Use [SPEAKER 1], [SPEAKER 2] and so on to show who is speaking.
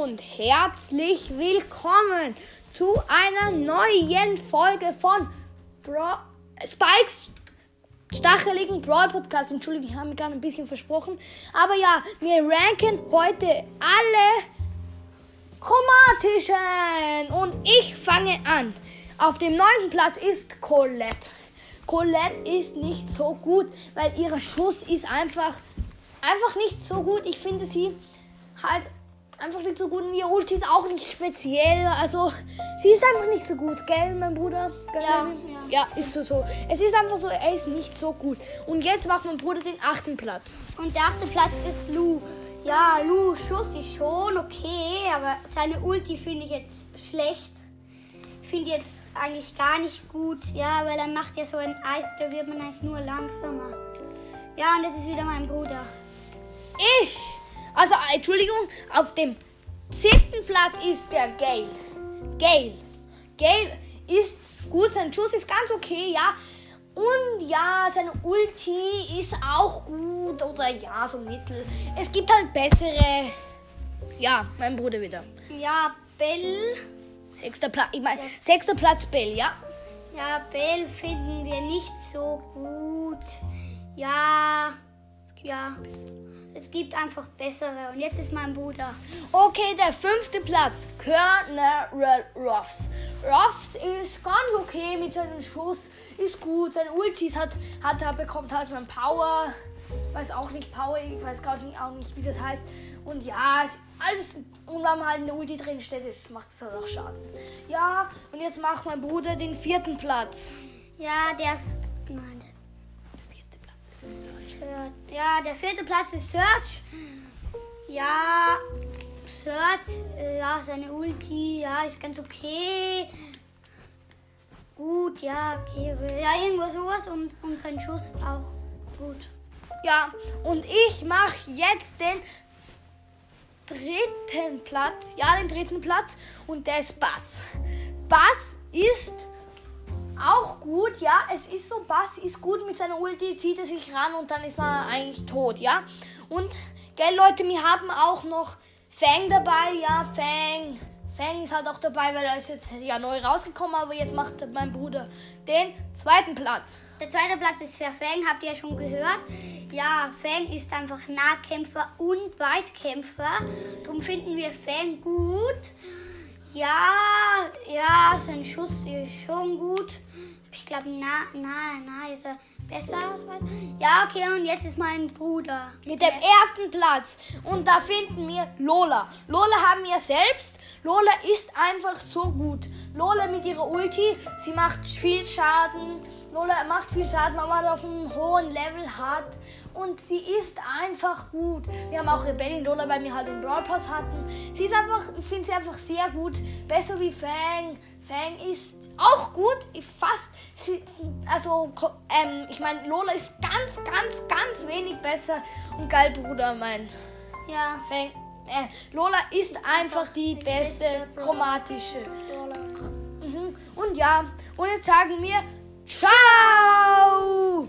[SPEAKER 1] und herzlich willkommen zu einer neuen Folge von Bra Spikes stacheligen Brawl Podcast. Entschuldigung, ich habe mich gerade ein bisschen versprochen. Aber ja, wir ranken heute alle chromatischen. Und ich fange an. Auf dem neunten Platz ist Colette. Colette ist nicht so gut, weil ihr Schuss ist einfach, einfach nicht so gut. Ich finde sie halt einfach nicht so gut und ihr Ulti ist auch nicht speziell. Also, sie ist einfach nicht so gut, gell, mein Bruder? Gell,
[SPEAKER 2] Ja,
[SPEAKER 1] Levi? ja, ist so so. Es ist einfach so, er ist nicht so gut. Und jetzt macht mein Bruder den achten Platz.
[SPEAKER 2] Und der achte Platz ist Lu. Ja, Lu Schuss ist schon okay, aber seine Ulti finde ich jetzt schlecht. Ich finde jetzt eigentlich gar nicht gut. Ja, weil er macht ja so ein Eis, da wird man eigentlich nur langsamer. Ja, und jetzt ist wieder mein Bruder.
[SPEAKER 1] Ich, also äh, Entschuldigung, auf dem siebten Platz ist der Gale. Gale. Gale ist gut, sein Schuss ist ganz okay, ja. Und ja, seine Ulti ist auch gut oder ja, so mittel. Es gibt halt bessere. Ja, mein Bruder wieder.
[SPEAKER 2] Ja, Bell.
[SPEAKER 1] Sechster Platz, ich meine, sechster Platz Bell, ja.
[SPEAKER 2] Ja, Bell finden wir nicht so gut. Ja, ja. Es gibt einfach bessere. Und jetzt ist mein Bruder.
[SPEAKER 1] Okay, der fünfte Platz. Colonel Ruffs. Ruffs ist ganz okay mit seinem Schuss. Ist gut. Seine Ultis hat, hat er bekommt halt so ein Power. Weiß auch nicht Power, ich weiß gar nicht, auch nicht, wie das heißt. Und ja, es, alles. Und wenn man halt eine Ulti drin steht, das macht es halt auch Schaden. Ja, und jetzt macht mein Bruder den vierten Platz.
[SPEAKER 2] Ja, der.
[SPEAKER 1] Der,
[SPEAKER 2] ja, der vierte Platz ist Search. Ja, Search, äh, ja, seine Ulti, ja, ist ganz okay. Gut, ja, okay. Ja, irgendwo sowas und, und sein Schuss auch gut.
[SPEAKER 1] Ja, und ich mache jetzt den dritten Platz. Ja, den dritten Platz. Und der ist Bass. Bass ist auch gut, ja. Es ist so, Bass ist gut mit seiner Ulti, zieht er sich ran und dann ist man eigentlich tot, ja. Und, gell, Leute, wir haben auch noch Fang dabei, ja, Fang. Fang ist halt auch dabei, weil er ist jetzt ja neu rausgekommen, aber jetzt macht mein Bruder den zweiten Platz.
[SPEAKER 2] Der zweite Platz ist für Fang, habt ihr ja schon gehört. Ja, Fang ist einfach Nahkämpfer und Weitkämpfer. Darum finden wir Fang gut. Ja, ja, sein Schuss ist schon gut. Ich glaube, nah, nah, nah ist er besser. Ja, okay, und jetzt ist mein Bruder.
[SPEAKER 1] Mit dem ersten Platz. Und da finden wir Lola. Lola haben wir selbst. Lola ist einfach so gut. Lola mit ihrer Ulti, sie macht viel Schaden. Lola macht viel Schaden, wenn man auf einem hohen Level hat. Und sie ist einfach gut. Wir haben auch Rebellion Lola, weil wir halt den Brawl Pass hatten. Sie ist einfach, ich finde sie einfach sehr gut. Besser wie Fang. Fang ist auch gut. Ich fast, sie, also, ähm, ich meine, Lola ist ganz, ganz, ganz wenig besser. Und geil, Bruder, mein
[SPEAKER 2] Ja,
[SPEAKER 1] Fang. Äh, Lola ist einfach die beste chromatische. Mhm. Und ja, und jetzt sagen wir Ciao!